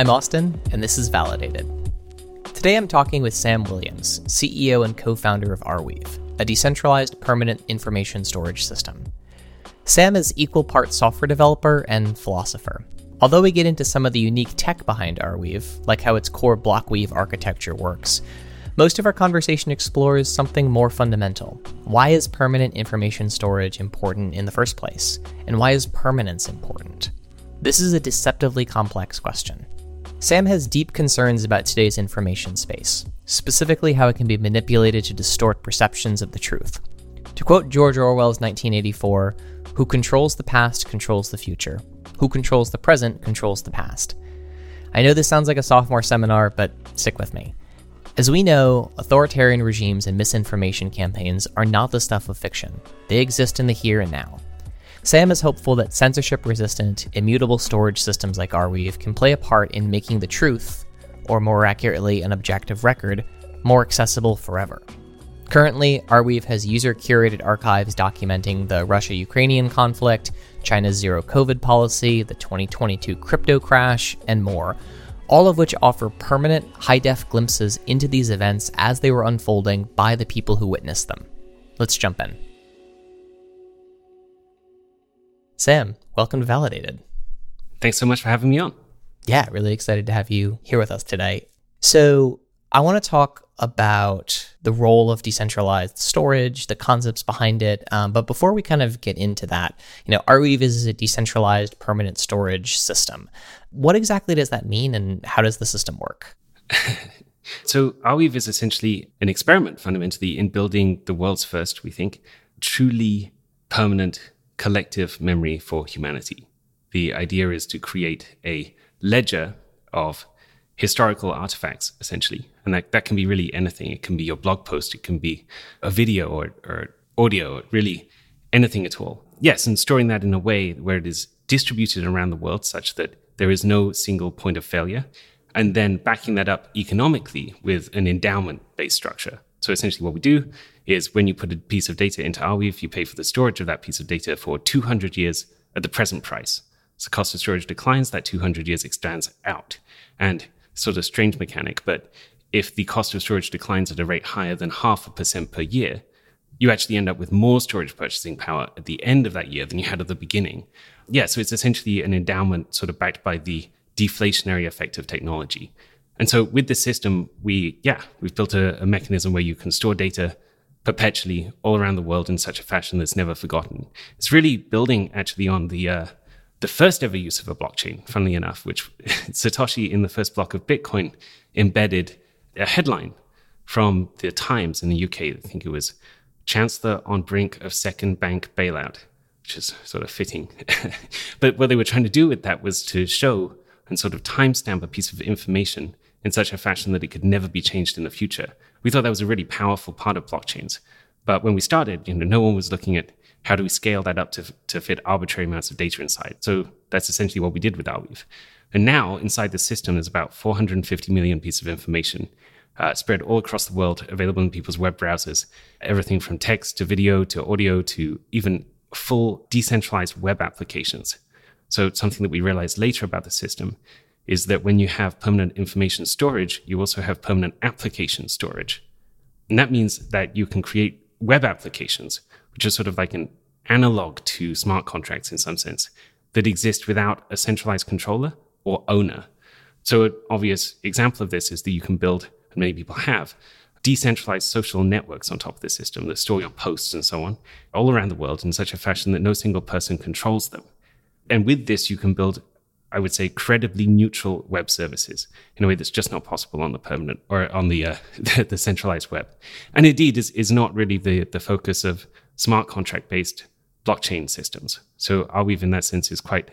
I'm Austin, and this is Validated. Today I'm talking with Sam Williams, CEO and co founder of Arweave, a decentralized permanent information storage system. Sam is equal part software developer and philosopher. Although we get into some of the unique tech behind Arweave, like how its core Blockweave architecture works, most of our conversation explores something more fundamental. Why is permanent information storage important in the first place? And why is permanence important? This is a deceptively complex question. Sam has deep concerns about today's information space, specifically how it can be manipulated to distort perceptions of the truth. To quote George Orwell's 1984, who controls the past controls the future. Who controls the present controls the past. I know this sounds like a sophomore seminar, but stick with me. As we know, authoritarian regimes and misinformation campaigns are not the stuff of fiction. They exist in the here and now. Sam is hopeful that censorship resistant, immutable storage systems like Arweave can play a part in making the truth, or more accurately, an objective record, more accessible forever. Currently, Arweave has user curated archives documenting the Russia Ukrainian conflict, China's zero COVID policy, the 2022 crypto crash, and more, all of which offer permanent, high def glimpses into these events as they were unfolding by the people who witnessed them. Let's jump in. Sam, welcome to Validated. Thanks so much for having me on. Yeah, really excited to have you here with us today. So, I want to talk about the role of decentralized storage, the concepts behind it. Um, but before we kind of get into that, you know, Arweave is a decentralized permanent storage system. What exactly does that mean, and how does the system work? so, Arweave is essentially an experiment, fundamentally, in building the world's first, we think, truly permanent collective memory for humanity. The idea is to create a ledger of historical artifacts, essentially. And that, that can be really anything. It can be your blog post, it can be a video or, or audio, really anything at all. Yes, and storing that in a way where it is distributed around the world such that there is no single point of failure. And then backing that up economically with an endowment based structure. So essentially, what we do is when you put a piece of data into Arweave, you pay for the storage of that piece of data for 200 years at the present price. So the cost of storage declines, that 200 years extends out. And sort of strange mechanic, but if the cost of storage declines at a rate higher than half a percent per year, you actually end up with more storage purchasing power at the end of that year than you had at the beginning. Yeah, so it's essentially an endowment sort of backed by the deflationary effect of technology. And so with this system, we, yeah, we've built a, a mechanism where you can store data perpetually all around the world in such a fashion that's never forgotten. It's really building actually on the uh, the first ever use of a blockchain, funnily enough, which Satoshi in the first block of Bitcoin embedded a headline from the Times in the UK. I think it was Chancellor on brink of second bank bailout, which is sort of fitting. but what they were trying to do with that was to show and sort of timestamp a piece of information in such a fashion that it could never be changed in the future. We thought that was a really powerful part of blockchains. But when we started, you know, no one was looking at how do we scale that up to, to fit arbitrary amounts of data inside. So that's essentially what we did with Arweave. And now inside the system, there's about 450 million pieces of information uh, spread all across the world, available in people's web browsers. Everything from text to video to audio to even full decentralized web applications. So something that we realized later about the system is that when you have permanent information storage, you also have permanent application storage. And that means that you can create web applications, which are sort of like an analog to smart contracts in some sense, that exist without a centralized controller or owner. So, an obvious example of this is that you can build, and many people have, decentralized social networks on top of the system that store your posts and so on all around the world in such a fashion that no single person controls them. And with this, you can build I would say, credibly neutral web services in a way that's just not possible on the permanent or on the uh, the centralized web. And indeed, is is not really the the focus of smart contract based blockchain systems. So Arweave, in that sense, is quite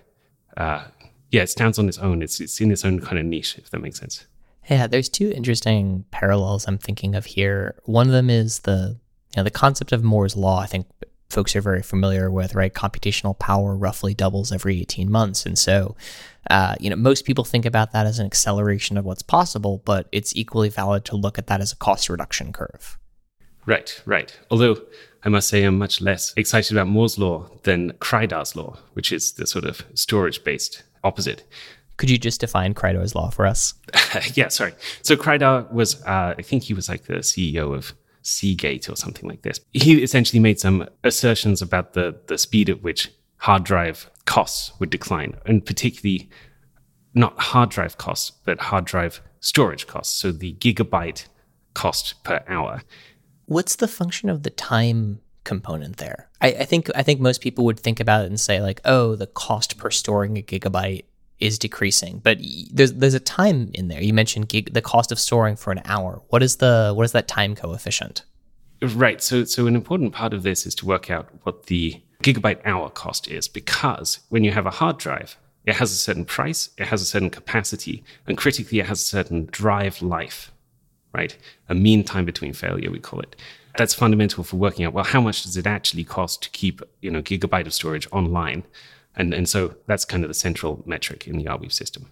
uh, yeah, it stands on its own. It's it's in its own kind of niche, if that makes sense. Yeah, there's two interesting parallels I'm thinking of here. One of them is the you know the concept of Moore's law. I think folks are very familiar with, right? Computational power roughly doubles every 18 months. And so, uh, you know, most people think about that as an acceleration of what's possible, but it's equally valid to look at that as a cost reduction curve. Right, right. Although I must say I'm much less excited about Moore's law than Kryder's law, which is the sort of storage based opposite. Could you just define Kryder's law for us? yeah, sorry. So Kreidar was, uh, I think he was like the CEO of Seagate or something like this. He essentially made some assertions about the, the speed at which hard drive costs would decline, and particularly not hard drive costs, but hard drive storage costs. So the gigabyte cost per hour. What's the function of the time component there? I, I think I think most people would think about it and say like, oh, the cost per storing a gigabyte is decreasing, but there's there's a time in there. You mentioned gig, the cost of storing for an hour. What is the what is that time coefficient? Right. So so an important part of this is to work out what the gigabyte hour cost is because when you have a hard drive, it has a certain price, it has a certain capacity, and critically, it has a certain drive life, right? A mean time between failure, we call it. That's fundamental for working out well how much does it actually cost to keep you know gigabyte of storage online and, and so that's kind of the central metric in the Arweave system.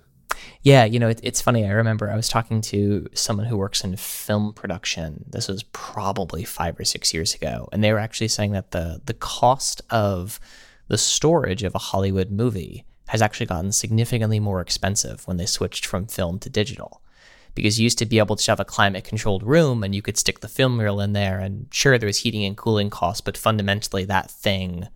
Yeah, you know, it, it's funny. I remember I was talking to someone who works in film production. This was probably five or six years ago, and they were actually saying that the the cost of the storage of a Hollywood movie has actually gotten significantly more expensive when they switched from film to digital. Because you used to be able to have a climate controlled room and you could stick the film reel in there, and sure, there was heating and cooling costs, but fundamentally, that thing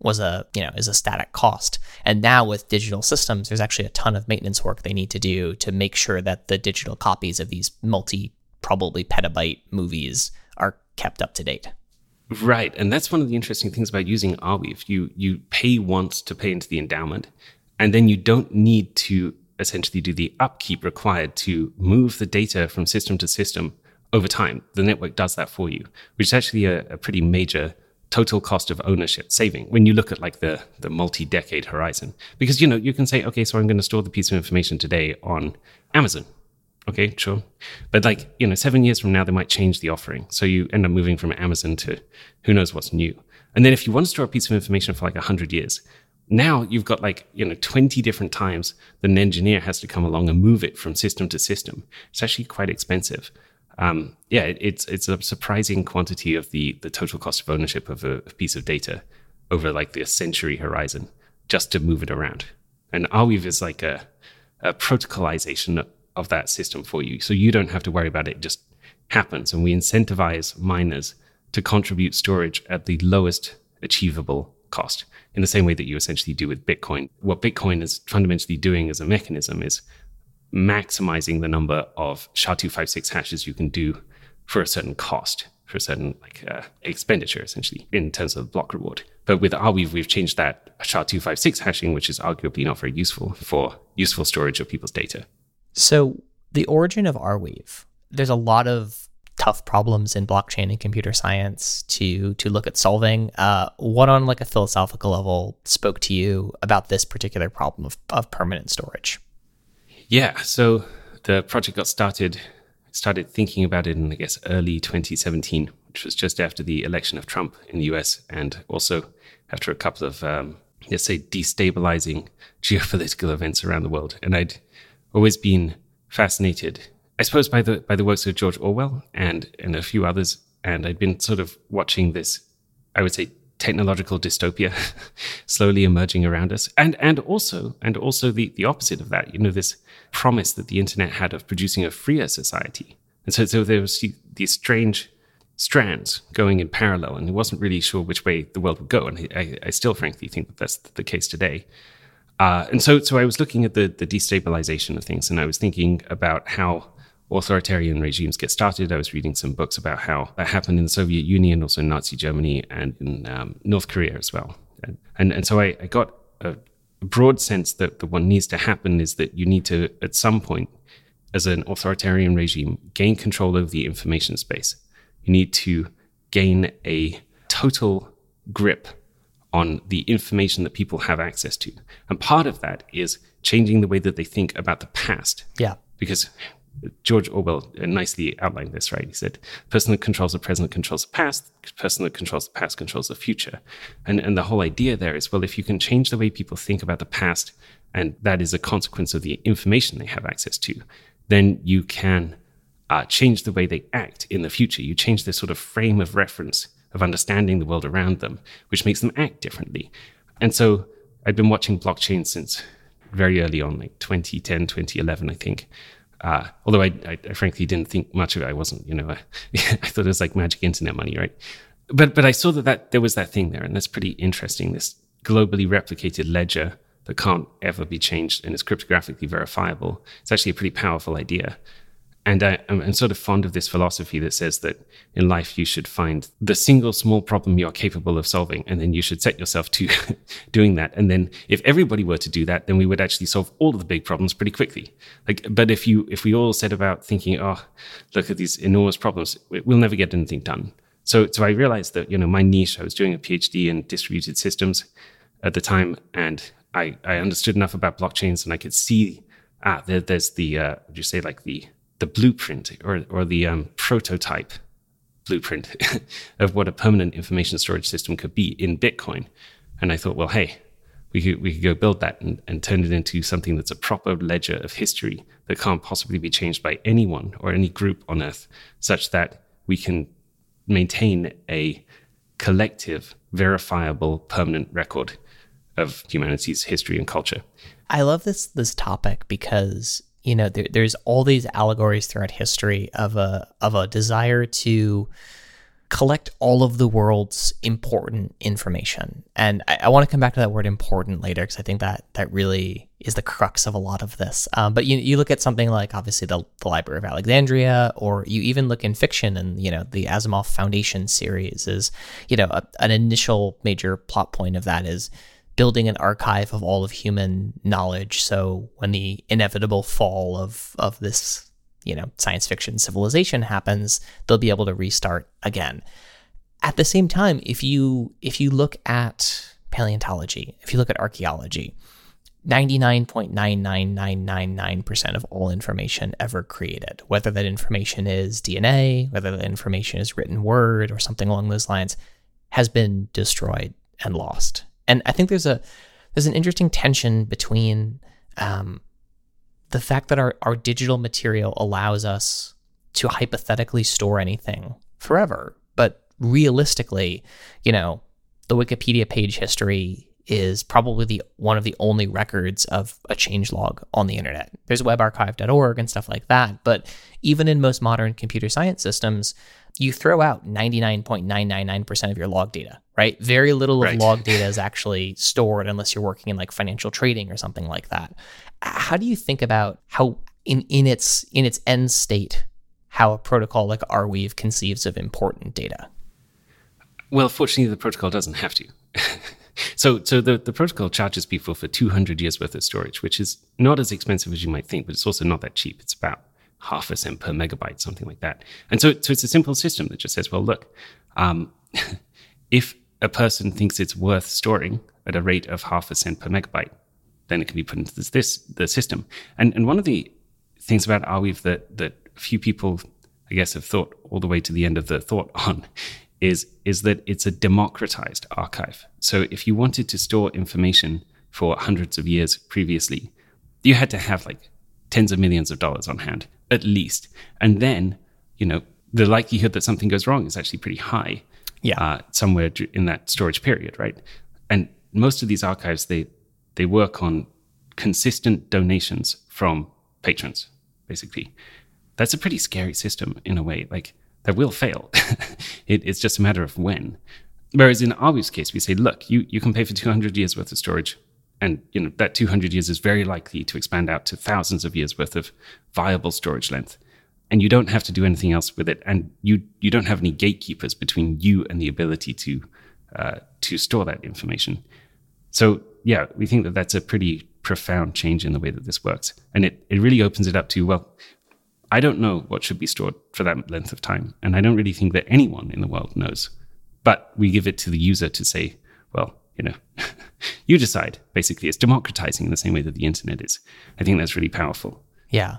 was a you know is a static cost. And now with digital systems there's actually a ton of maintenance work they need to do to make sure that the digital copies of these multi probably petabyte movies are kept up to date. Right. And that's one of the interesting things about using arweave you you pay once to pay into the endowment and then you don't need to essentially do the upkeep required to move the data from system to system over time. The network does that for you which is actually a, a pretty major total cost of ownership saving when you look at like the the multi-decade horizon. Because you know you can say okay so i'm going to store the piece of information today on amazon. Okay sure. But like you know 7 years from now they might change the offering. So you end up moving from amazon to who knows what's new. And then if you want to store a piece of information for like 100 years now you've got like you know 20 different times that an engineer has to come along and move it from system to system. It's actually quite expensive um, yeah, it, it's it's a surprising quantity of the the total cost of ownership of a, a piece of data over like the century horizon just to move it around. And Arweave is like a, a protocolization of that system for you, so you don't have to worry about it. It just happens, and we incentivize miners to contribute storage at the lowest achievable cost in the same way that you essentially do with Bitcoin. What Bitcoin is fundamentally doing as a mechanism is maximizing the number of SHA-256 hashes you can do for a certain cost, for a certain like uh, expenditure, essentially, in terms of block reward. But with Arweave, we've changed that SHA-256 hashing, which is arguably not very useful for useful storage of people's data. So the origin of Arweave, there's a lot of tough problems in blockchain and computer science to to look at solving. Uh, what on like a philosophical level spoke to you about this particular problem of, of permanent storage? Yeah, so the project got started, started thinking about it in, I guess, early 2017, which was just after the election of Trump in the US and also after a couple of, um, let's say, destabilizing geopolitical events around the world. And I'd always been fascinated, I suppose, by the, by the works of George Orwell and, and a few others. And I'd been sort of watching this, I would say, technological dystopia slowly emerging around us and and also and also the the opposite of that you know this promise that the internet had of producing a freer society and so so there was these strange strands going in parallel and he wasn't really sure which way the world would go and I, I still frankly think that that's the case today uh, and so so I was looking at the the destabilization of things and I was thinking about how authoritarian regimes get started. I was reading some books about how that happened in the Soviet Union, also in Nazi Germany, and in um, North Korea as well. And, and, and so I, I got a, broad sense that, that what needs to happen is that you need to, at some point, as an authoritarian regime, gain control over the information space. You need to gain a total grip on the information that people have access to. And part of that is changing the way that they think about the past. Yeah. Because George Orwell nicely outlined this, right? He said, person that controls the present controls the past, person that controls the past controls the future. And, and the whole idea there is, well, if you can change the way people think about the past, and that is a consequence of the information they have access to, then you can uh, change the way they act in the future. You change their sort of frame of reference of understanding the world around them, which makes them act differently. And so I've been watching blockchain since very early on, like 2010, 2011, I think. Uh, although I, I, I, frankly didn't think much of it. I wasn't, you know, I thought it was like magic internet money, right? But but I saw that, that there was that thing there, and that's pretty interesting. This globally replicated ledger that can't ever be changed and is cryptographically verifiable. It's actually a pretty powerful idea. And I, am sort of fond of this philosophy that says that in life you should find the single small problem you're capable of solving, and then you should set yourself to doing that. And then if everybody were to do that, then we would actually solve all of the big problems pretty quickly. Like, but if you if we all set about thinking, oh, look at these enormous problems, we'll never get anything done. So so I realized that you know my niche. I was doing a PhD in distributed systems at the time, and I I understood enough about blockchains, and I could see ah there, there's the uh, would you say like the the blueprint or, or the um, prototype blueprint of what a permanent information storage system could be in Bitcoin. And I thought, well, hey, we could, we could go build that and, and turn it into something that's a proper ledger of history that can't possibly be changed by anyone or any group on Earth, such that we can maintain a collective, verifiable, permanent record of humanity's history and culture. I love this this topic because you know there, there's all these allegories throughout history of a of a desire to collect all of the world's important information. And i, I want to come back to that word important later because i think that that really is the crux of a lot of this. Um, but you, you look at something like obviously the, the library of alexandria or you even look in fiction and you know the asimov foundation series is you know a, an initial major plot point of that is building an archive of all of human knowledge. So when the inevitable fall of of this, you know, science fiction civilization happens, they'll be able to restart again. At the same time, if you if you look at paleontology, if you look at archaeology, 99.99999% of all information ever created, whether that information is DNA, whether that information is written word or something along those lines, has been destroyed and lost. And I think there's a there's an interesting tension between um, the fact that our, our digital material allows us to hypothetically store anything forever, but realistically, you know, the Wikipedia page history is probably the one of the only records of a change log on the internet. There's webarchive.org and stuff like that, but even in most modern computer science systems, you throw out 99.999% of your log data, right? Very little right. of log data is actually stored unless you're working in like financial trading or something like that. How do you think about how in, in its in its end state how a protocol like Arweave conceives of important data? Well, fortunately the protocol doesn't have to. so so the, the protocol charges people for 200 years worth of storage, which is not as expensive as you might think, but it's also not that cheap. It's about half a cent per megabyte, something like that. And so, so it's a simple system that just says, well, look, um, if a person thinks it's worth storing at a rate of half a cent per megabyte, then it can be put into this, this the system. And and one of the things about Arweave that that few people, I guess, have thought all the way to the end of the thought on is is that it's a democratized archive. So if you wanted to store information for hundreds of years previously, you had to have like tens of millions of dollars on hand at least. And then, you know, the likelihood that something goes wrong is actually pretty high. Yeah. Uh, somewhere in that storage period, right? And most of these archives, they they work on consistent donations from patrons, basically. That's a pretty scary system in a way. Like that will fail. it, it's just a matter of when. Whereas in Arweave's case, we say, look, you, you can pay for 200 years worth of storage and you know that 200 years is very likely to expand out to thousands of years worth of viable storage length and you don't have to do anything else with it and you you don't have any gatekeepers between you and the ability to uh, to store that information so yeah we think that that's a pretty profound change in the way that this works and it, it really opens it up to well i don't know what should be stored for that length of time and i don't really think that anyone in the world knows but we give it to the user to say well you know, you decide. Basically, it's democratizing in the same way that the internet is. I think that's really powerful. Yeah.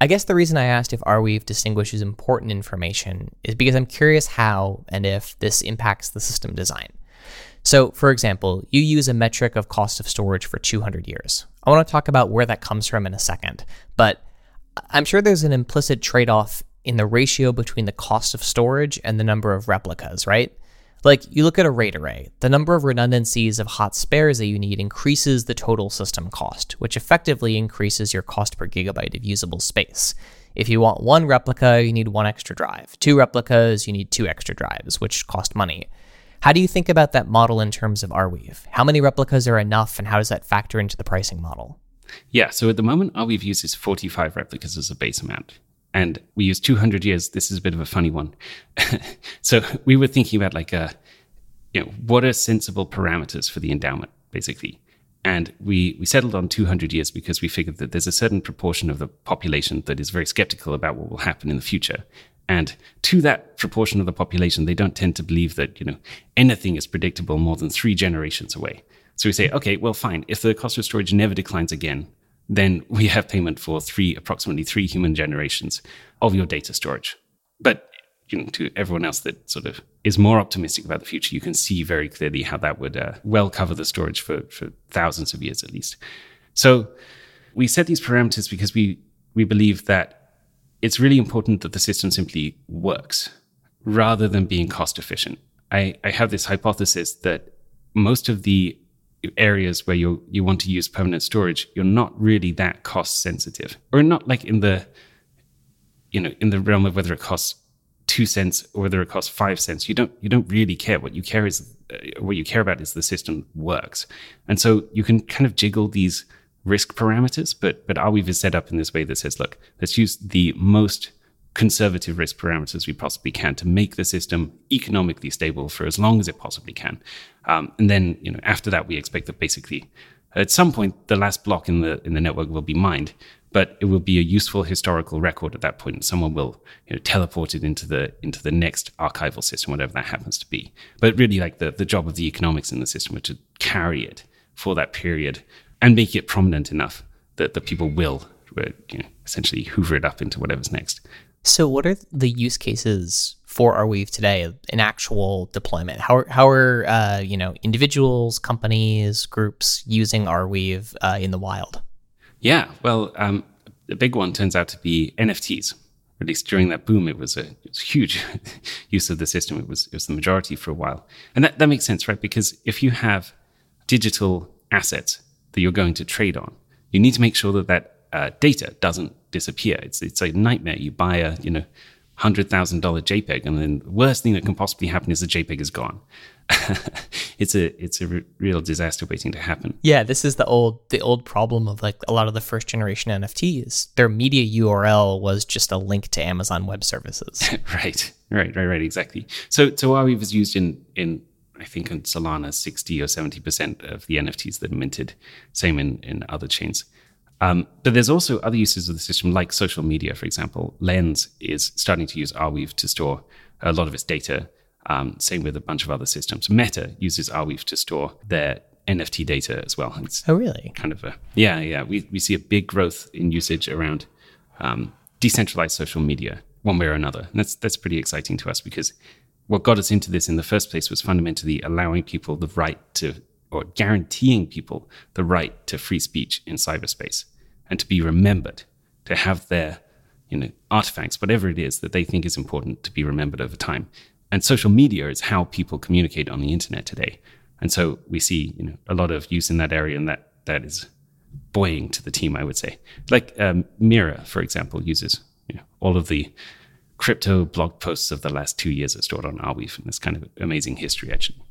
I guess the reason I asked if Arweave distinguishes important information is because I'm curious how and if this impacts the system design. So, for example, you use a metric of cost of storage for 200 years. I want to talk about where that comes from in a second, but I'm sure there's an implicit trade off in the ratio between the cost of storage and the number of replicas, right? Like, you look at a RAID array, the number of redundancies of hot spares that you need increases the total system cost, which effectively increases your cost per gigabyte of usable space. If you want one replica, you need one extra drive. Two replicas, you need two extra drives, which cost money. How do you think about that model in terms of Arweave? How many replicas are enough, and how does that factor into the pricing model? Yeah, so at the moment, Arweave used uses 45 replicas as a base amount. And we use 200 years. This is a bit of a funny one. so we were thinking about like, a, uh, you know, what are sensible parameters for the endowment, basically. And we, we settled on 200 years because we figured that there's a certain proportion of the population that is very skeptical about what will happen in the future. And to that proportion of the population, they don't tend to believe that, you know, anything is predictable more than three generations away. So we say, okay, well, fine. If the cost of storage never declines again, then we have payment for three, approximately three human generations of your data storage. But you know, to everyone else that sort of is more optimistic about the future, you can see very clearly how that would uh, well cover the storage for, for thousands of years at least. So we set these parameters because we we believe that it's really important that the system simply works rather than being cost efficient. I, I have this hypothesis that most of the areas where you you want to use permanent storage, you're not really that cost sensitive, or not like in the you know in the realm of whether it costs two cents or whether it costs five cents. You don't you don't really care. What you care is uh, what you care about is the system works, and so you can kind of jiggle these risk parameters. But but Arweave is set up in this way that says, look, let's use the most conservative risk parameters we possibly can to make the system economically stable for as long as it possibly can. Um, and then, you know, after that, we expect that basically at some point the last block in the in the network will be mined, but it will be a useful historical record at that point. And someone will you know, teleport it into the into the next archival system, whatever that happens to be. But really, like the the job of the economics in the system, which to carry it for that period and make it prominent enough that the people will you know, essentially hoover it up into whatever's next. So, what are the use cases for Arweave today in actual deployment? How are, how are uh, you know individuals, companies, groups using Arweave uh, in the wild? Yeah, well, um, the big one turns out to be NFTs. At least during that boom, it was a, it was huge use of the system. It was it was the majority for a while, and that that makes sense, right? Because if you have digital assets that you're going to trade on, you need to make sure that that uh, data doesn't disappear. It's it's a nightmare. You buy a you know hundred thousand dollar JPEG, and then the worst thing that can possibly happen is the JPEG is gone. it's a it's a real disaster waiting to happen. Yeah, this is the old the old problem of like a lot of the first generation NFTs. Their media URL was just a link to Amazon Web Services. right, right, right, right. Exactly. So so Arweave was used in in I think in Solana sixty or seventy percent of the NFTs that are minted. Same in in other chains. Um, but there's also other uses of the system, like social media, for example. Lens is starting to use Arweave to store a lot of its data. Um, same with a bunch of other systems. Meta uses Arweave to store their NFT data as well. It's oh, really? Kind of a yeah, yeah. We we see a big growth in usage around um, decentralized social media, one way or another, and that's that's pretty exciting to us because what got us into this in the first place was fundamentally allowing people the right to or guaranteeing people the right to free speech in cyberspace and to be remembered, to have their you know artifacts, whatever it is that they think is important to be remembered over time. And social media is how people communicate on the internet today. And so we see you know a lot of use in that area, and that that is buoying to the team, I would say. Like um, Mirror, for example, uses you know, all of the crypto blog posts of the last two years are stored on Arweave, and it's kind of amazing history actually.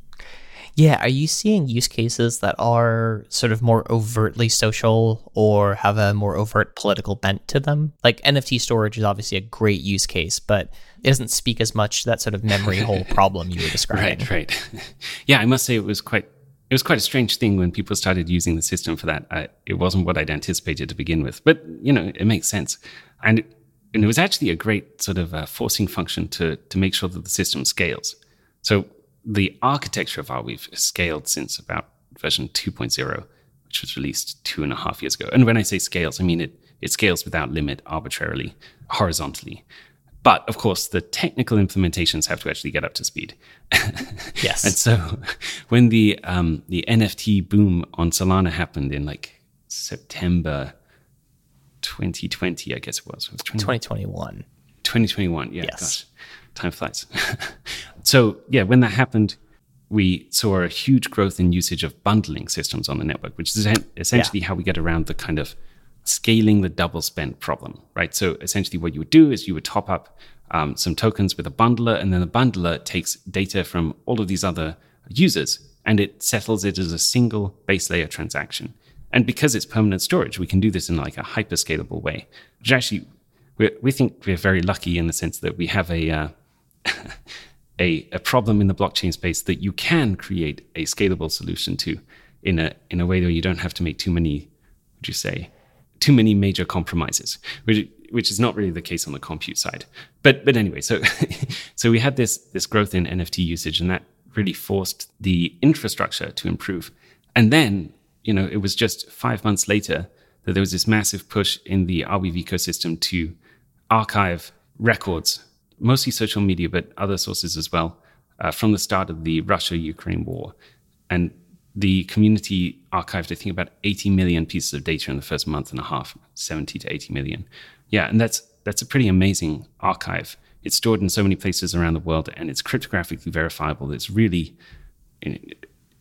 Yeah, are you seeing use cases that are sort of more overtly social or have a more overt political bent to them? Like NFT storage is obviously a great use case, but it doesn't speak as much to that sort of memory hole problem you were describing. Right, right. yeah, I must say it was quite it was quite a strange thing when people started using the system for that. I, it wasn't what I'd anticipated to begin with, but you know, it makes sense. And it, and it was actually a great sort of uh, forcing function to to make sure that the system scales. So the architecture of how we've scaled since about version 2.0, which was released two and a half years ago. And when I say scales, I mean it, it scales without limit arbitrarily, horizontally. But of course, the technical implementations have to actually get up to speed. yes. and so when the, um, the NFT boom on Solana happened in like September 2020, I guess it was. It was 20, 2021. 2021, yeah. Yes. Gosh time flies. so, yeah, when that happened, we saw a huge growth in usage of bundling systems on the network, which is essentially yeah. how we get around the kind of scaling the double spend problem, right? So essentially, what you would do is you would top up um, some tokens with a bundler, and then the bundler takes data from all of these other users and it settles it as a single base layer transaction. And because it's permanent storage, we can do this in like a hyper scalable way, which actually we think we're very lucky in the sense that we have a, uh, a, a problem in the blockchain space that you can create a scalable solution to in a in a way where you don't have to make too many, would you say, too many major compromises, which which is not really the case on the compute side. But but anyway, so so we had this this growth in NFT usage, and that really forced the infrastructure to improve. And then, you know, it was just five months later that there was this massive push in the Arweave ecosystem to archive records, mostly social media, but other sources as well, uh, from the start of the Russia Ukraine war. And the community archived, I think, about 80 million pieces of data in the first month and a half, 70 to 80 million. Yeah, and that's that's a pretty amazing archive. It's stored in so many places around the world, and it's cryptographically verifiable. It's really,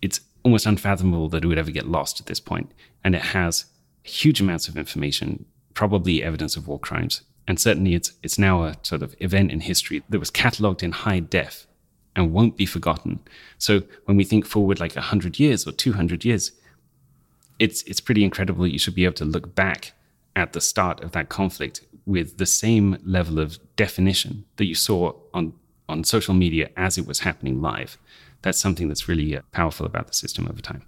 it's almost unfathomable that it would ever get lost at this point. And it has huge amounts of information, probably evidence of war crimes. And certainly, it's it's now a sort of event in history that was cataloged in high def and won't be forgotten. So when we think forward like 100 years or 200 years, it's, it's pretty incredible that you should be able to look back at the start of that conflict with the same level of definition that you saw on, on social media as it was happening live. That's something that's really uh, powerful about the system over time.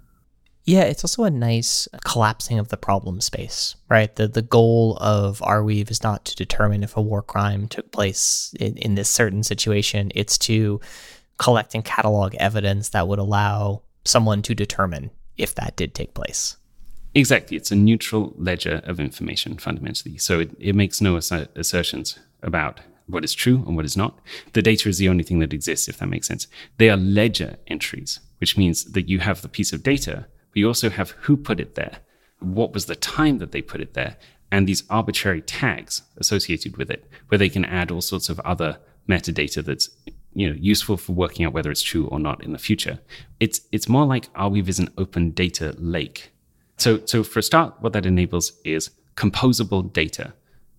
Yeah, it's also a nice collapsing of the problem space, right? The the goal of Arweave is not to determine if a war crime took place in, in this certain situation. It's to collect and catalog evidence that would allow someone to determine if that did take place. Exactly. It's a neutral ledger of information fundamentally. So it, it makes no ass- assertions about what is true and what is not. The data is the only thing that exists, if that makes sense. They are ledger entries, which means that you have the piece of data, but you also have who put it there, what was the time that they put it there, and these arbitrary tags associated with it, where they can add all sorts of other metadata that's you know useful for working out whether it's true or not in the future. It's it's more like Arweave is an open data lake so, so for a start, what that enables is composable data.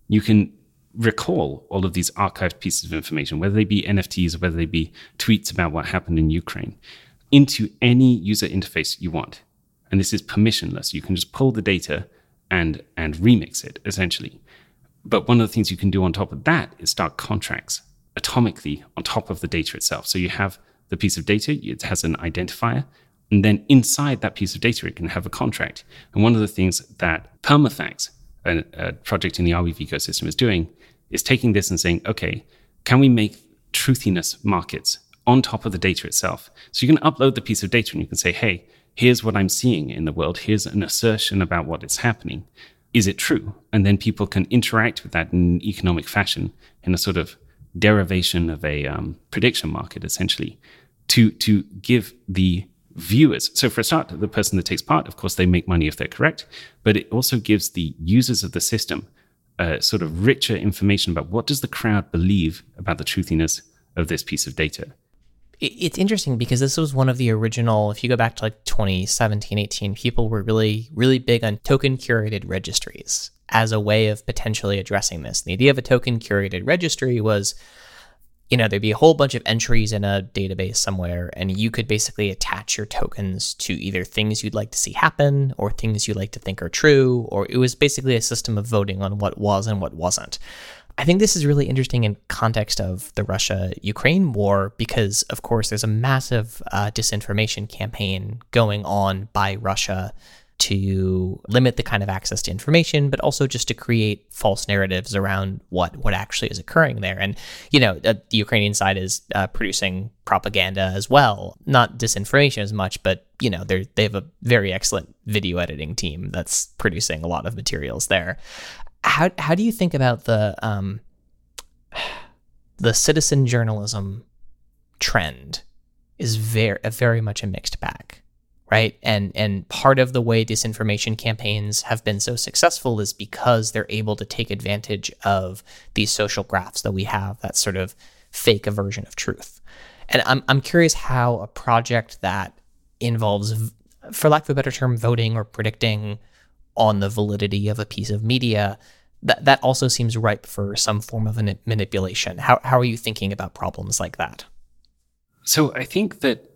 You can recall all of these archived pieces of information, whether they be NFTs or whether they be tweets about what happened in Ukraine, into any user interface you want. And this is permissionless. You can just pull the data and and remix it essentially. But one of the things you can do on top of that is start contracts atomically on top of the data itself. So you have the piece of data, it has an identifier, and then inside that piece of data, it can have a contract. And one of the things that Permafacts, a, a project in the Arweave ecosystem, is doing is taking this and saying, okay, can we make truthiness markets on top of the data itself? So you can upload the piece of data and you can say, hey, here's what I'm seeing in the world. Here's an assertion about what is happening. Is it true? And then people can interact with that in an economic fashion in a sort of derivation of a um, prediction market, essentially, to, to give the viewers. So for a start, the person that takes part, of course, they make money if they're correct, but it also gives the users of the system uh, sort of richer information about what does the crowd believe about the truthiness of this piece of data. It's interesting because this was one of the original, if you go back to like 2017, 18, people were really, really big on token curated registries as a way of potentially addressing this. The idea of a token curated registry was you know, there'd be a whole bunch of entries in a database somewhere, and you could basically attach your tokens to either things you'd like to see happen or things you like to think are true, or it was basically a system of voting on what was and what wasn't. I think this is really interesting in context of the Russia-Ukraine war because, of course, there's a massive uh, disinformation campaign going on by Russia to limit the kind of access to information, but also just to create false narratives around what what actually is occurring there. And you know, the, the Ukrainian side is uh, producing propaganda as well, not disinformation as much, but you know, they they have a very excellent video editing team that's producing a lot of materials there. How how do you think about the um, the citizen journalism trend? Is very very much a mixed bag right? And and part of the way disinformation campaigns have been so successful is because they're able to take advantage of these social graphs that we have that sort of fake a version of truth. And I'm, I'm curious how a project that involves, for lack of a better term, voting or predicting on the validity of a piece of media, that, that also seems ripe for some form of manipulation. How, how are you thinking about problems like that? So I think that,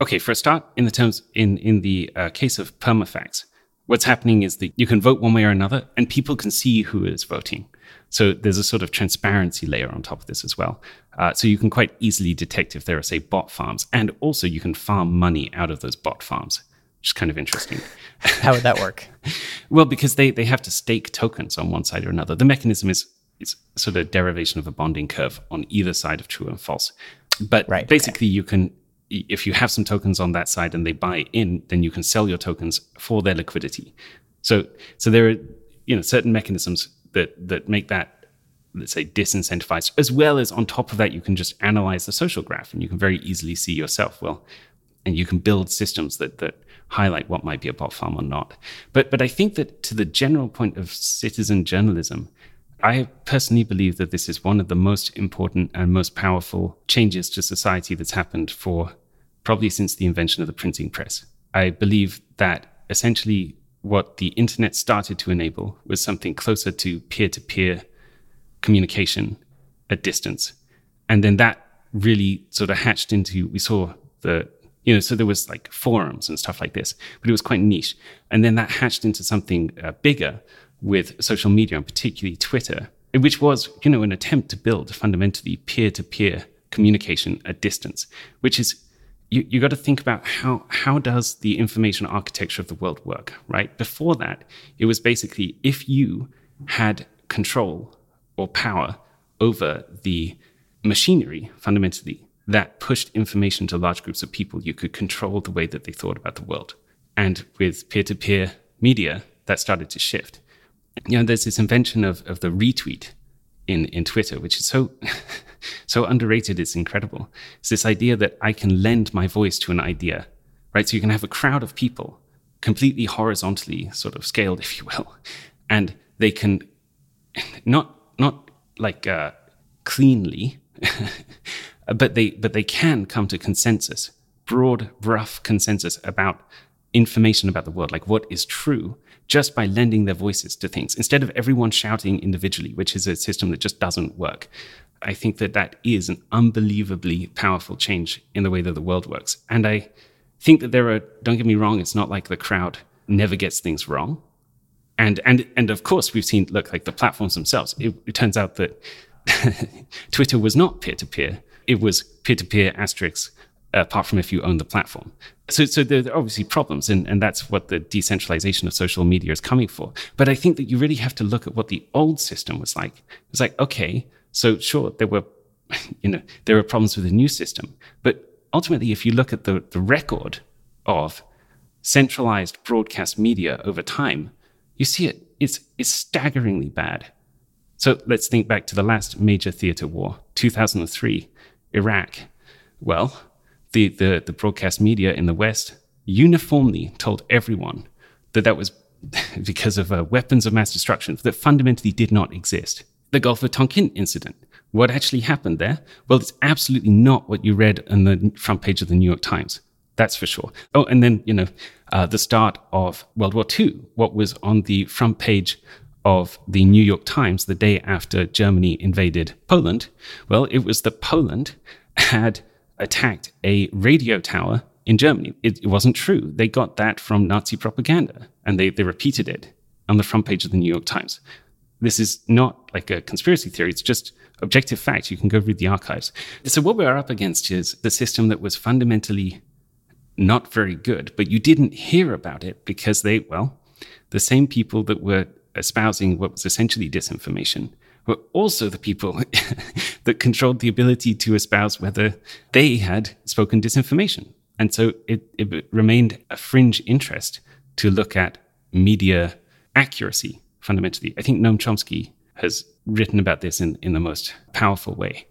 okay, for a start, in the terms, in, in the uh, case of permafacts, what's happening is that you can vote one way or another and people can see who is voting. So there's a sort of transparency layer on top of this as well. Uh, so you can quite easily detect if there are, say, bot farms. And also you can farm money out of those bot farms, which is kind of interesting. How would that work? well, because they, they have to stake tokens on one side or another. The mechanism is, is sort of a derivation of a bonding curve on either side of true and false. But right, basically, okay. you can if you have some tokens on that side and they buy in, then you can sell your tokens for their liquidity. So, so there are you know certain mechanisms that that make that let's say disincentivized, as well as on top of that, you can just analyze the social graph and you can very easily see yourself. Well, and you can build systems that that highlight what might be a bot farm or not. But but I think that to the general point of citizen journalism, I personally believe that this is one of the most important and most powerful changes to society that's happened for probably since the invention of the printing press. I believe that essentially what the internet started to enable was something closer to peer to peer communication at distance. And then that really sort of hatched into, we saw the, you know, so there was like forums and stuff like this, but it was quite niche. And then that hatched into something uh, bigger with social media and particularly Twitter, which was, you know, an attempt to build fundamentally peer to peer communication at distance, which is you, you got to think about how how does the information architecture of the world work, right? Before that, it was basically if you had control or power over the machinery fundamentally that pushed information to large groups of people, you could control the way that they thought about the world. And with peer-to-peer media, that started to shift. You know, there's this invention of, of the retweet in, in Twitter, which is so so underrated, it's incredible. It's this idea that I can lend my voice to an idea, right? So you can have a crowd of people completely horizontally sort of scaled, if you will, and they can not not like uh, cleanly, but they but they can come to consensus, broad, rough consensus about information about the world, like what is true, just by lending their voices to things instead of everyone shouting individually, which is a system that just doesn't work. I think that that is an unbelievably powerful change in the way that the world works. And I think that there are, don't get me wrong, it's not like the crowd never gets things wrong. And, and, and of course, we've seen, look, like the platforms themselves. It, it turns out that Twitter was not peer to peer, it was peer to peer asterisks, uh, apart from if you own the platform. So, so there are obviously problems, and, and that's what the decentralization of social media is coming for. But I think that you really have to look at what the old system was like. It's like, okay, so sure, there were, you know, there were problems with the new system, but ultimately, if you look at the, the record of centralized broadcast media over time, you see it. It's, it's staggeringly bad. So let's think back to the last major theater war, 2003, Iraq. Well, the, the, the broadcast media in the West uniformly told everyone that that was because of uh, weapons of mass destruction that fundamentally did not exist the Gulf of Tonkin incident. What actually happened there? Well, it's absolutely not what you read on the front page of the New York Times. That's for sure. Oh, and then, you know, uh, the start of World War II, what was on the front page of the New York Times the day after Germany invaded Poland? Well, it was that Poland had attacked a radio tower in Germany. It, it wasn't true. They got that from Nazi propaganda and they, they repeated it on the front page of the New York Times. This is not like a conspiracy theory. It's just objective fact. You can go read the archives. So what we're up against is the system that was fundamentally not very good, but you didn't hear about it because they, well, the same people that were espousing what was essentially disinformation were also the people that controlled the ability to espouse whether they had spoken disinformation. And so it, it remained a fringe interest to look at media accuracy fundamentally. I think Noam Chomsky has written about this in, in the most powerful way.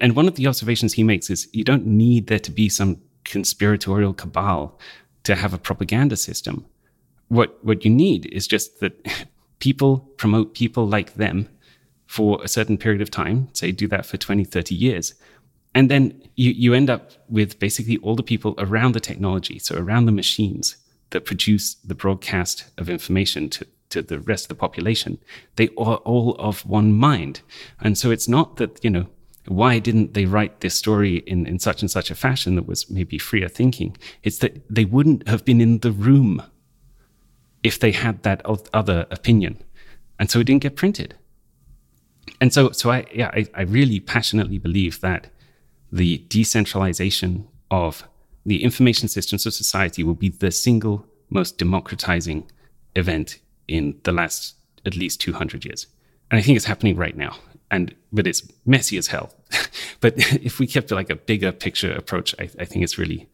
And one of the observations he makes is you don't need there to be some conspiratorial cabal to have a propaganda system. What, what you need is just that people promote people like them for a certain period of time, say do that for 20, 30 years, and then you, you end up with basically all the people around the technology, so around the machines that produce the broadcast of information to, to the rest of the population. They are all of one mind. And so it's not that, you know, why didn't they write this story in, in such and such a fashion that was maybe freer thinking? It's that they wouldn't have been in the room if they had that other opinion. And so it didn't get printed. And so, so I, yeah, I, I really passionately believe that the decentralization of the information systems of society will be the single most democratizing event in the last at least 200 years. And I think it's happening right now. And but it's messy as hell. but if we kept like a bigger picture approach, I, I think it's really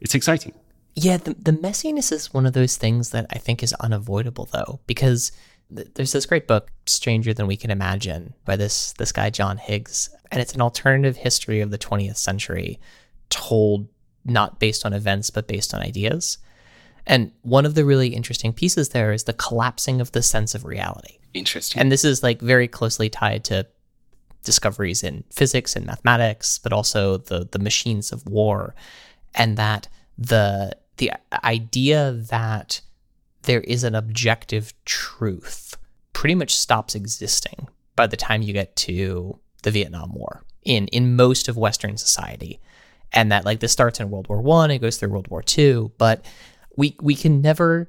it's exciting. Yeah, the, the messiness is one of those things that I think is unavoidable though, because there's this great book, Stranger Than We Can Imagine, by this this guy John Higgs, and it's an alternative history of the 20th century, told not based on events but based on ideas. And one of the really interesting pieces there is the collapsing of the sense of reality. Interesting. And this is like very closely tied to discoveries in physics and mathematics, but also the the machines of war, and that the the idea that there is an objective truth pretty much stops existing by the time you get to the Vietnam War in in most of Western society, and that like this starts in World War One, it goes through World War Two, but we we can never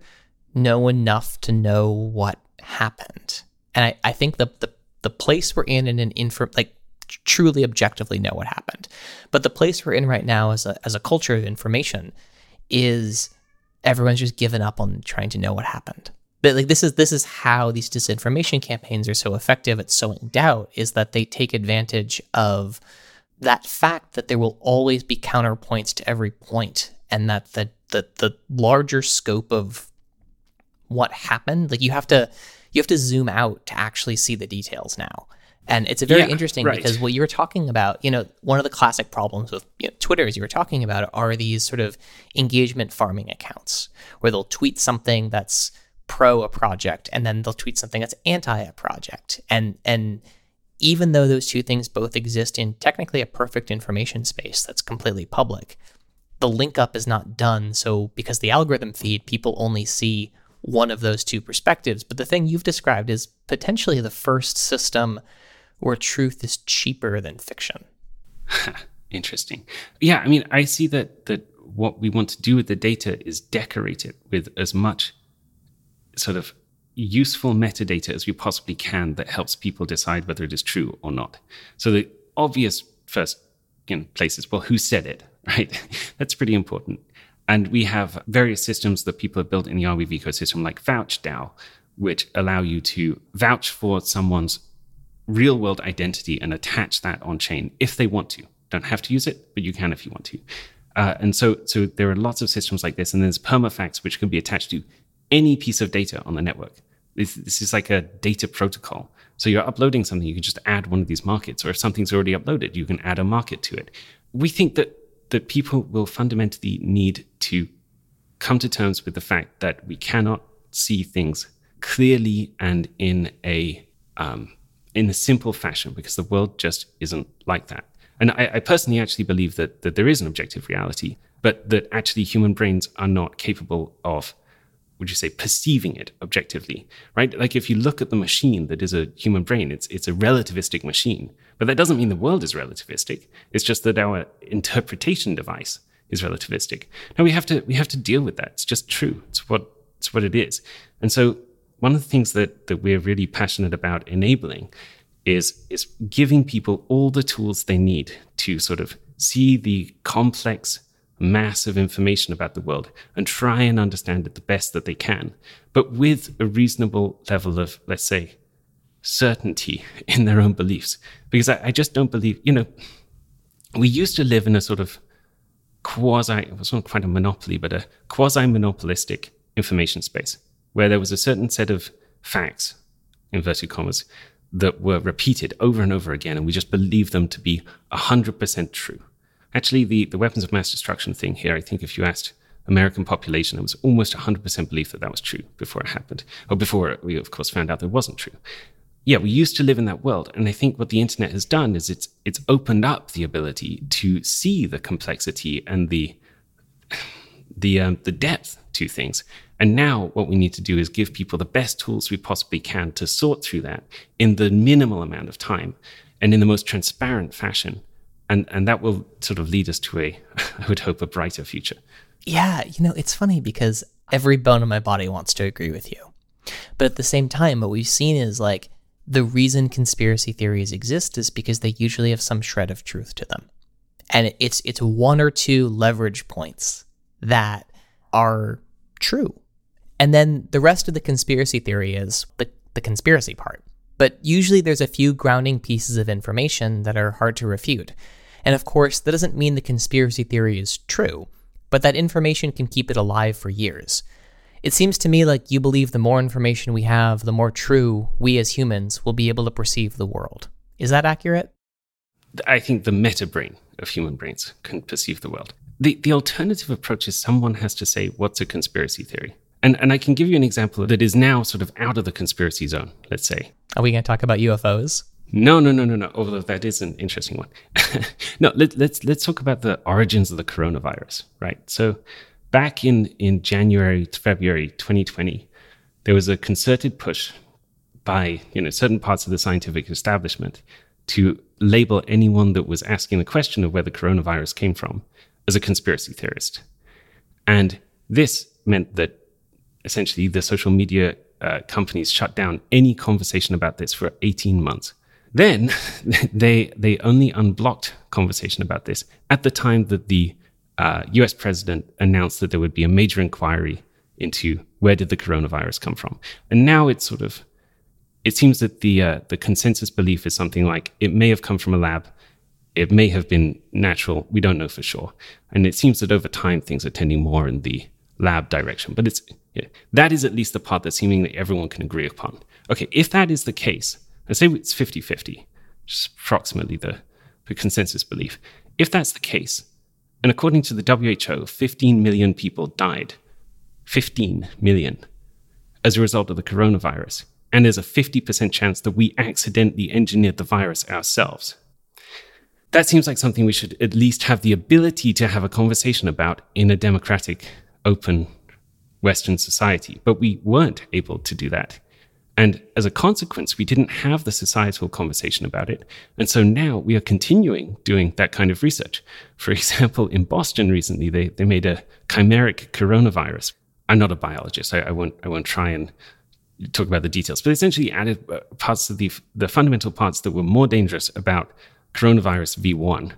know enough to know what happened, and I, I think the the the place we're in in an info like truly objectively know what happened, but the place we're in right now as a as a culture of information is everyone's just given up on trying to know what happened. But like this is this is how these disinformation campaigns are so effective at sowing doubt is that they take advantage of that fact that there will always be counterpoints to every point and that the the the larger scope of what happened like you have to you have to zoom out to actually see the details now and it's very yeah, interesting right. because what you were talking about, you know, one of the classic problems with you know, Twitter, as you were talking about, are these sort of engagement farming accounts where they'll tweet something that's pro a project and then they'll tweet something that's anti a project. And and even though those two things both exist in technically a perfect information space that's completely public, the link up is not done. So because the algorithm feed, people only see one of those two perspectives. But the thing you've described is potentially the first system where truth is cheaper than fiction. Interesting. Yeah, I mean, I see that that what we want to do with the data is decorate it with as much sort of useful metadata as we possibly can that helps people decide whether it is true or not. So the obvious first you know, place is well, who said it, right? That's pretty important. And we have various systems that people have built in the Arweave ecosystem, like VouchDAO, which allow you to vouch for someone's real world identity and attach that on chain if they want to. Don't have to use it, but you can if you want to. Uh, and so, so there are lots of systems like this, and there's Permafacts which can be attached to any piece of data on the network. This, this is like a data protocol. So you're uploading something, you can just add one of these markets, or if something's already uploaded, you can add a market to it. We think that that people will fundamentally need to come to terms with the fact that we cannot see things clearly and in a um, in a simple fashion because the world just isn't like that. And I, I, personally actually believe that, that there is an objective reality, but that actually human brains are not capable of, would you say, perceiving it objectively, right? Like if you look at the machine that is a human brain, it's, it's a relativistic machine. But that doesn't mean the world is relativistic. It's just that our interpretation device is relativistic. Now we have to, we have to deal with that. It's just true. It's what, it's what it is. And so one of the things that, that we're really passionate about enabling is, is giving people all the tools they need to sort of see the complex mass of information about the world and try and understand it the best that they can, but with a reasonable level of, let's say, certainty in their own beliefs. Because I, I just don't believe, you know, we used to live in a sort of quasi, it was not quite a monopoly, but a quasi monopolistic information space where there was a certain set of facts, inverted commas, that were repeated over and over again, and we just believed them to be 100% true. Actually, the, the weapons of mass destruction thing here, I think if you asked American population, it was almost 100% belief that that was true before it happened, or before we, of course, found out that it wasn't true. yeah, we used to live in that world. And I think what the internet has done is it's it's opened up the ability to see the complexity and the the um, the depth to things. And now what we need to do is give people the best tools we possibly can to sort through that in the minimal amount of time and in the most transparent fashion. And and that will sort of lead us to a I would hope a brighter future. Yeah, you know, it's funny because every bone in my body wants to agree with you. But at the same time, what we've seen is like the reason conspiracy theories exist is because they usually have some shred of truth to them. And it's it's one or two leverage points that are true. And then the rest of the conspiracy theory is the, the conspiracy part. But usually there's a few grounding pieces of information that are hard to refute. And of course, that doesn't mean the conspiracy theory is true, but that information can keep it alive for years. It seems to me like you believe the more information we have, the more true we as humans will be able to perceive the world. Is that accurate? I think the meta brain of human brains can perceive the world. The, the alternative approach is someone has to say, what's a conspiracy theory? And, and I can give you an example that is now sort of out of the conspiracy zone, let's say. Are we going to talk about UFOs? No, no, no, no, no. Although that is an interesting one. no, let, let's let's talk about the origins of the coronavirus, right? So back in, in January to February 2020, there was a concerted push by you know certain parts of the scientific establishment to label anyone that was asking the question of where the coronavirus came from as a conspiracy theorist. And this meant that essentially the social media uh, companies shut down any conversation about this for 18 months. Then they they only unblocked conversation about this at the time that the uh, US president announced that there would be a major inquiry into where did the coronavirus come from. And now it's sort of, it seems that the, uh, the consensus belief is something like it may have come from a lab, it may have been natural, we don't know for sure. And it seems that over time things are tending more in the lab direction. But it's, yeah, that is at least the part that seemingly everyone can agree upon. Okay, if that is the case, let's say it's 50 50, just approximately the, the consensus belief. If that's the case, and according to the WHO, 15 million people died. 15 million as a result of the coronavirus. And there's a 50% chance that we accidentally engineered the virus ourselves. That seems like something we should at least have the ability to have a conversation about in a democratic, open Western society. But we weren't able to do that. And as a consequence, we didn't have the societal conversation about it. And so now we are continuing doing that kind of research. For example, in Boston recently, they, they made a chimeric coronavirus. I'm not a biologist. I, I won't, I won't try and talk about the details, but essentially added uh, parts of the, the fundamental parts that were more dangerous about coronavirus V1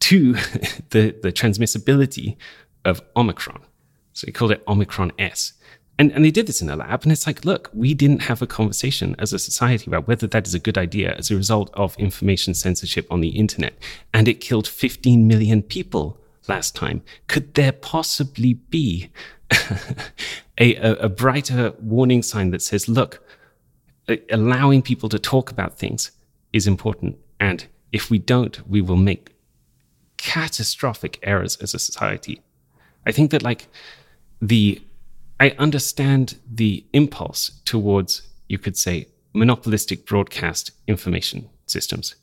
to the, the transmissibility of Omicron. So he called it Omicron S. And, and they did this in a lab. And it's like, look, we didn't have a conversation as a society about whether that is a good idea as a result of information censorship on the internet. And it killed 15 million people last time. Could there possibly be a, a, a brighter warning sign that says, look, allowing people to talk about things is important. And if we don't, we will make catastrophic errors as a society. I think that, like, the I understand the impulse towards, you could say, monopolistic broadcast information systems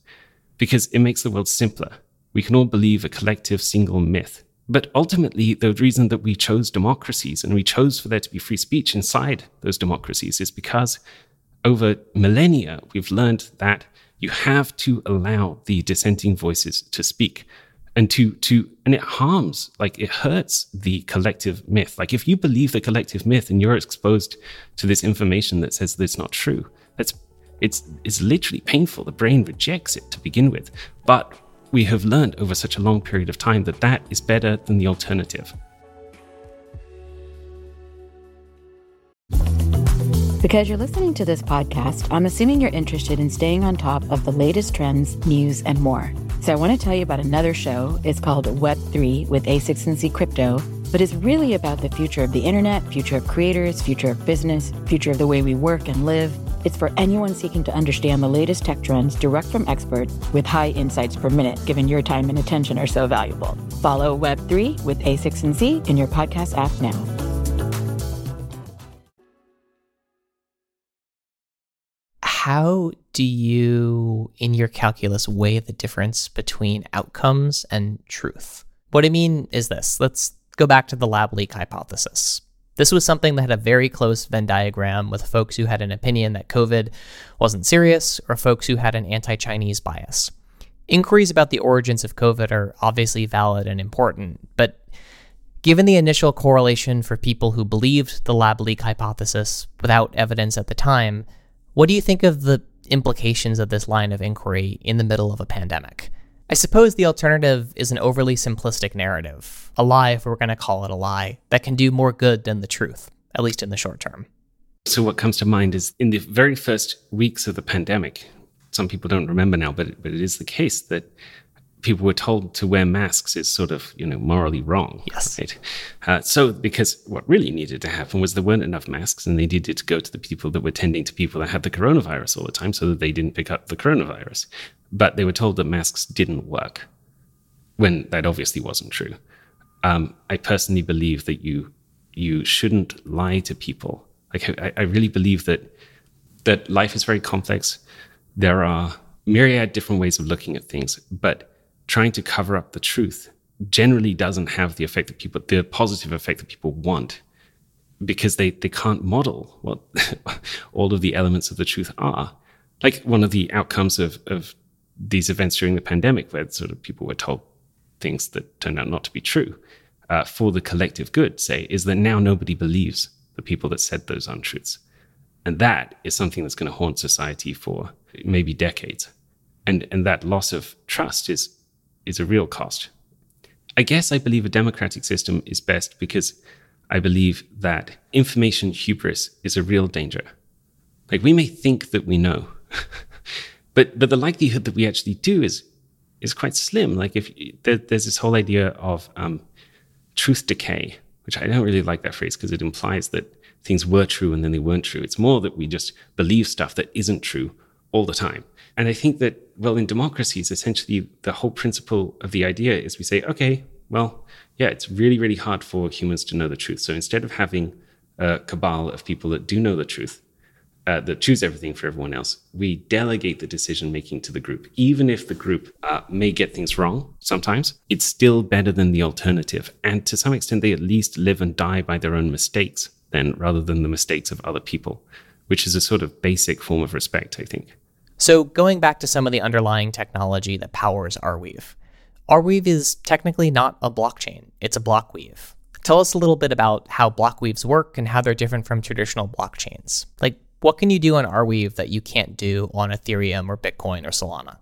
because it makes the world simpler. We can all believe a collective single myth. But ultimately, the reason that we chose democracies and we chose for there to be free speech inside those democracies is because over millennia, we've learned that you have to allow the dissenting voices to speak and to to and it harms like it hurts the collective myth. Like if you believe the collective myth and you're exposed to this information that says that it's not true that's it's it's literally painful. The brain rejects it to begin with. But we have learned over such a long period of time that that is better than the alternative. Because you're listening to this podcast, I'm assuming you're interested in staying on top of the latest trends, news, and more. So I want to tell you about another show. It's called Web3 with A16Z Crypto, but it's really about the future of the internet, future of creators, future of business, future of the way we work and live. It's for anyone seeking to understand the latest tech trends direct from experts with high insights per minute, given your time and attention are so valuable. Follow Web3 with A16Z in your podcast app now. How do you, in your calculus, weigh the difference between outcomes and truth? What I mean is this let's go back to the lab leak hypothesis. This was something that had a very close Venn diagram with folks who had an opinion that COVID wasn't serious or folks who had an anti Chinese bias. Inquiries about the origins of COVID are obviously valid and important, but given the initial correlation for people who believed the lab leak hypothesis without evidence at the time, what do you think of the implications of this line of inquiry in the middle of a pandemic? I suppose the alternative is an overly simplistic narrative, a lie if we're going to call it a lie, that can do more good than the truth, at least in the short term. So, what comes to mind is in the very first weeks of the pandemic, some people don't remember now, but, but it is the case that people were told to wear masks is sort of you know morally wrong. Yes. Right? Uh, so because what really needed to happen was there weren't enough masks, and they needed to go to the people that were tending to people that had the coronavirus all the time, so that they didn't pick up the coronavirus. But they were told that masks didn't work, when that obviously wasn't true. Um, I personally believe that you you shouldn't lie to people. Like I, I really believe that that life is very complex. There are myriad different ways of looking at things, but trying to cover up the truth generally doesn't have the effect that people, the positive effect that people want, because they, they can't model what all of the elements of the truth are. Like one of the outcomes of, of these events during the pandemic, where sort of people were told things that turned out not to be true uh, for the collective good, say, is that now nobody believes the people that said those untruths. And that is something that's going to haunt society for maybe decades. And, and that loss of trust is is a real cost. I guess I believe a democratic system is best because I believe that information hubris is a real danger. Like we may think that we know, but but the likelihood that we actually do is is quite slim. Like if there, there's this whole idea of um, truth decay, which I don't really like that phrase because it implies that things were true and then they weren't true. It's more that we just believe stuff that isn't true all the time. And I think that, well, in democracies, essentially the whole principle of the idea is we say, okay, well, yeah, it's really, really hard for humans to know the truth. So instead of having a cabal of people that do know the truth, uh, that choose everything for everyone else, we delegate the decision making to the group. Even if the group uh, may get things wrong sometimes, it's still better than the alternative. And to some extent, they at least live and die by their own mistakes then rather than the mistakes of other people, which is a sort of basic form of respect, I think. So, going back to some of the underlying technology that powers Arweave, Arweave is technically not a blockchain, it's a blockweave. Tell us a little bit about how blockweaves work and how they're different from traditional blockchains. Like, what can you do on Arweave that you can't do on Ethereum or Bitcoin or Solana?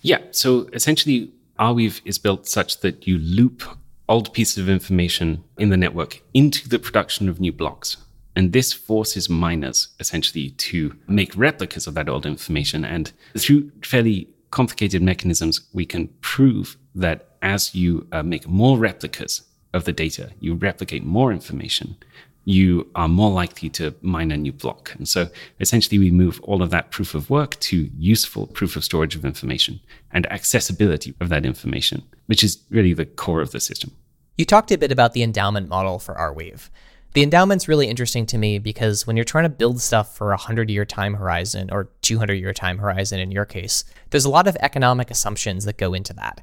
Yeah, so essentially, Arweave is built such that you loop old pieces of information in the network into the production of new blocks. And this forces miners essentially to make replicas of that old information. And through fairly complicated mechanisms, we can prove that as you uh, make more replicas of the data, you replicate more information, you are more likely to mine a new block. And so essentially, we move all of that proof of work to useful proof of storage of information and accessibility of that information, which is really the core of the system. You talked a bit about the endowment model for Arweave. The endowment's really interesting to me because when you're trying to build stuff for a 100 year time horizon or 200 year time horizon in your case, there's a lot of economic assumptions that go into that.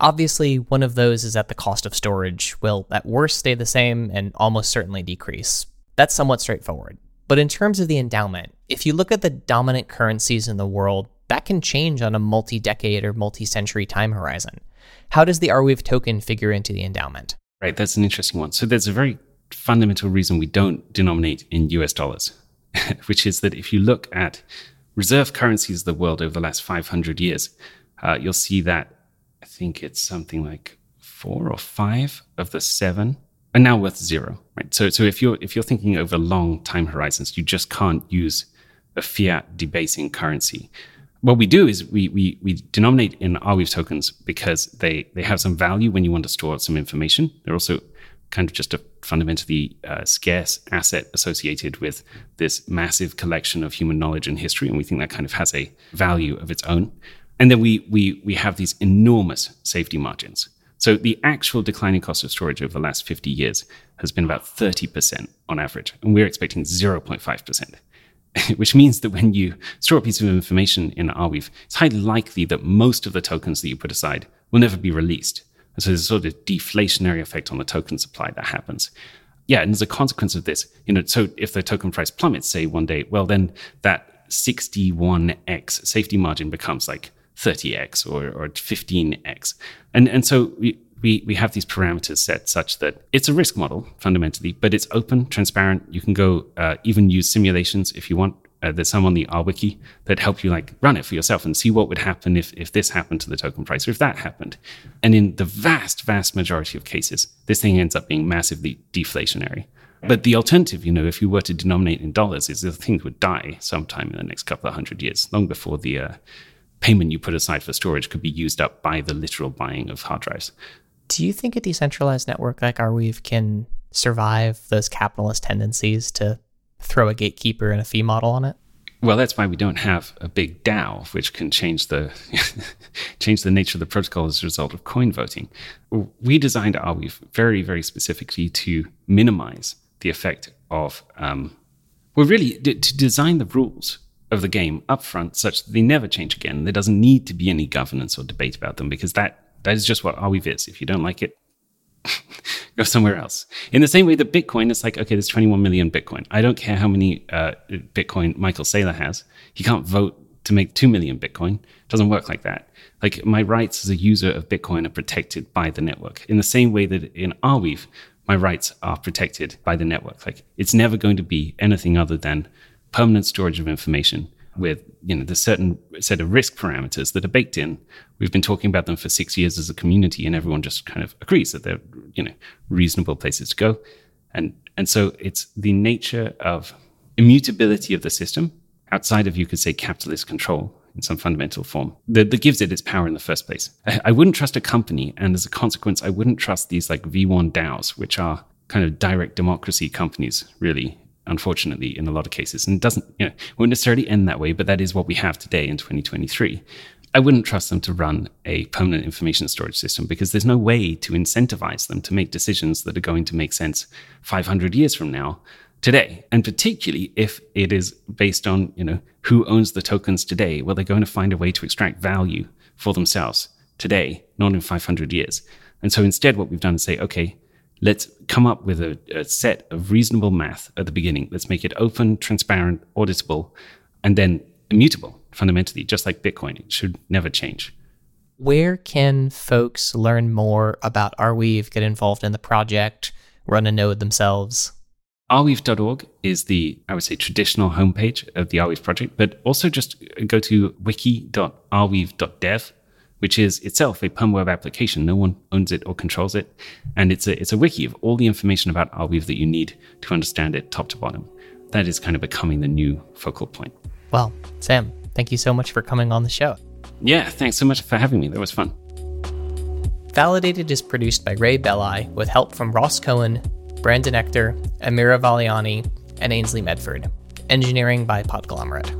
Obviously, one of those is that the cost of storage will at worst stay the same and almost certainly decrease. That's somewhat straightforward. But in terms of the endowment, if you look at the dominant currencies in the world, that can change on a multi decade or multi century time horizon. How does the Arweave token figure into the endowment? Right, that's an interesting one. So there's a very fundamental reason we don't denominate in US dollars, which is that if you look at reserve currencies of the world over the last 500 years, uh, you'll see that I think it's something like four or five of the seven are now worth zero. Right. So, so if you're if you're thinking over long time horizons, you just can't use a fiat debasing currency. What we do is we we we denominate in Arweave tokens because they they have some value when you want to store some information. They're also kind of just a fundamentally uh, scarce asset associated with this massive collection of human knowledge and history, and we think that kind of has a value of its own. And then we we we have these enormous safety margins. So the actual declining cost of storage over the last 50 years has been about 30% on average, and we're expecting 0.5%. which means that when you store a piece of information in Arweave, it's highly likely that most of the tokens that you put aside will never be released. And so there's a sort of deflationary effect on the token supply that happens. Yeah, and as a consequence of this, you know, so if the token price plummets, say one day, well, then that 61x safety margin becomes like 30x or, or 15x. And, and so we, we, we have these parameters set such that it's a risk model fundamentally, but it's open, transparent. You can go uh, even use simulations if you want. Uh, there's some on the ArWiki that help you like run it for yourself and see what would happen if, if this happened to the token price or if that happened. And in the vast, vast majority of cases, this thing ends up being massively deflationary. But the alternative, you know, if you were to denominate in dollars, is the thing would die sometime in the next couple of hundred years, long before the uh, payment you put aside for storage could be used up by the literal buying of hard drives. Do you think a decentralized network like Arweave can survive those capitalist tendencies to throw a gatekeeper and a fee model on it? Well, that's why we don't have a big DAO, which can change the change the nature of the protocol as a result of coin voting. We designed Arweave very, very specifically to minimize the effect of, um, well, really to design the rules of the game upfront such that they never change again. There doesn't need to be any governance or debate about them because that that is just what Arweave is. If you don't like it, go somewhere else. In the same way that Bitcoin is like, okay, there's 21 million Bitcoin. I don't care how many uh, Bitcoin Michael Saylor has. He can't vote to make 2 million Bitcoin. It doesn't work like that. Like my rights as a user of Bitcoin are protected by the network. In the same way that in Arweave, my rights are protected by the network. Like it's never going to be anything other than permanent storage of information with you know the certain set of risk parameters that are baked in. We've been talking about them for six years as a community, and everyone just kind of agrees that they're you know reasonable places to go. And and so it's the nature of immutability of the system outside of you could say capitalist control in some fundamental form that, that gives it its power in the first place. I, I wouldn't trust a company, and as a consequence, I wouldn't trust these like V1 DAOs, which are kind of direct democracy companies, really, unfortunately, in a lot of cases. And it doesn't, you know, won't necessarily end that way, but that is what we have today in 2023. I wouldn't trust them to run a permanent information storage system because there's no way to incentivize them to make decisions that are going to make sense 500 years from now today and particularly if it is based on you know who owns the tokens today well they're going to find a way to extract value for themselves today not in 500 years and so instead what we've done is say okay let's come up with a, a, set of reasonable math at the beginning. Let's make it open, transparent, auditable, and then immutable fundamentally, just like Bitcoin. It should never change. Where can folks learn more about Arweave, get involved in the project, run a node themselves? Arweave.org is the, I would say, traditional homepage of the Arweave project, but also just go to wiki.arweave.dev which is itself a permaweb application. No one owns it or controls it. And it's a, it's a wiki of all the information about Arweave that you need to understand it top to bottom. That is kind of becoming the new focal point. Well, Sam, thank you so much for coming on the show. Yeah, thanks so much for having me. That was fun. Validated is produced by Ray Belli with help from Ross Cohen, Brandon Ector, Amira Valiani, and Ainsley Medford. Engineering by Podglomerate.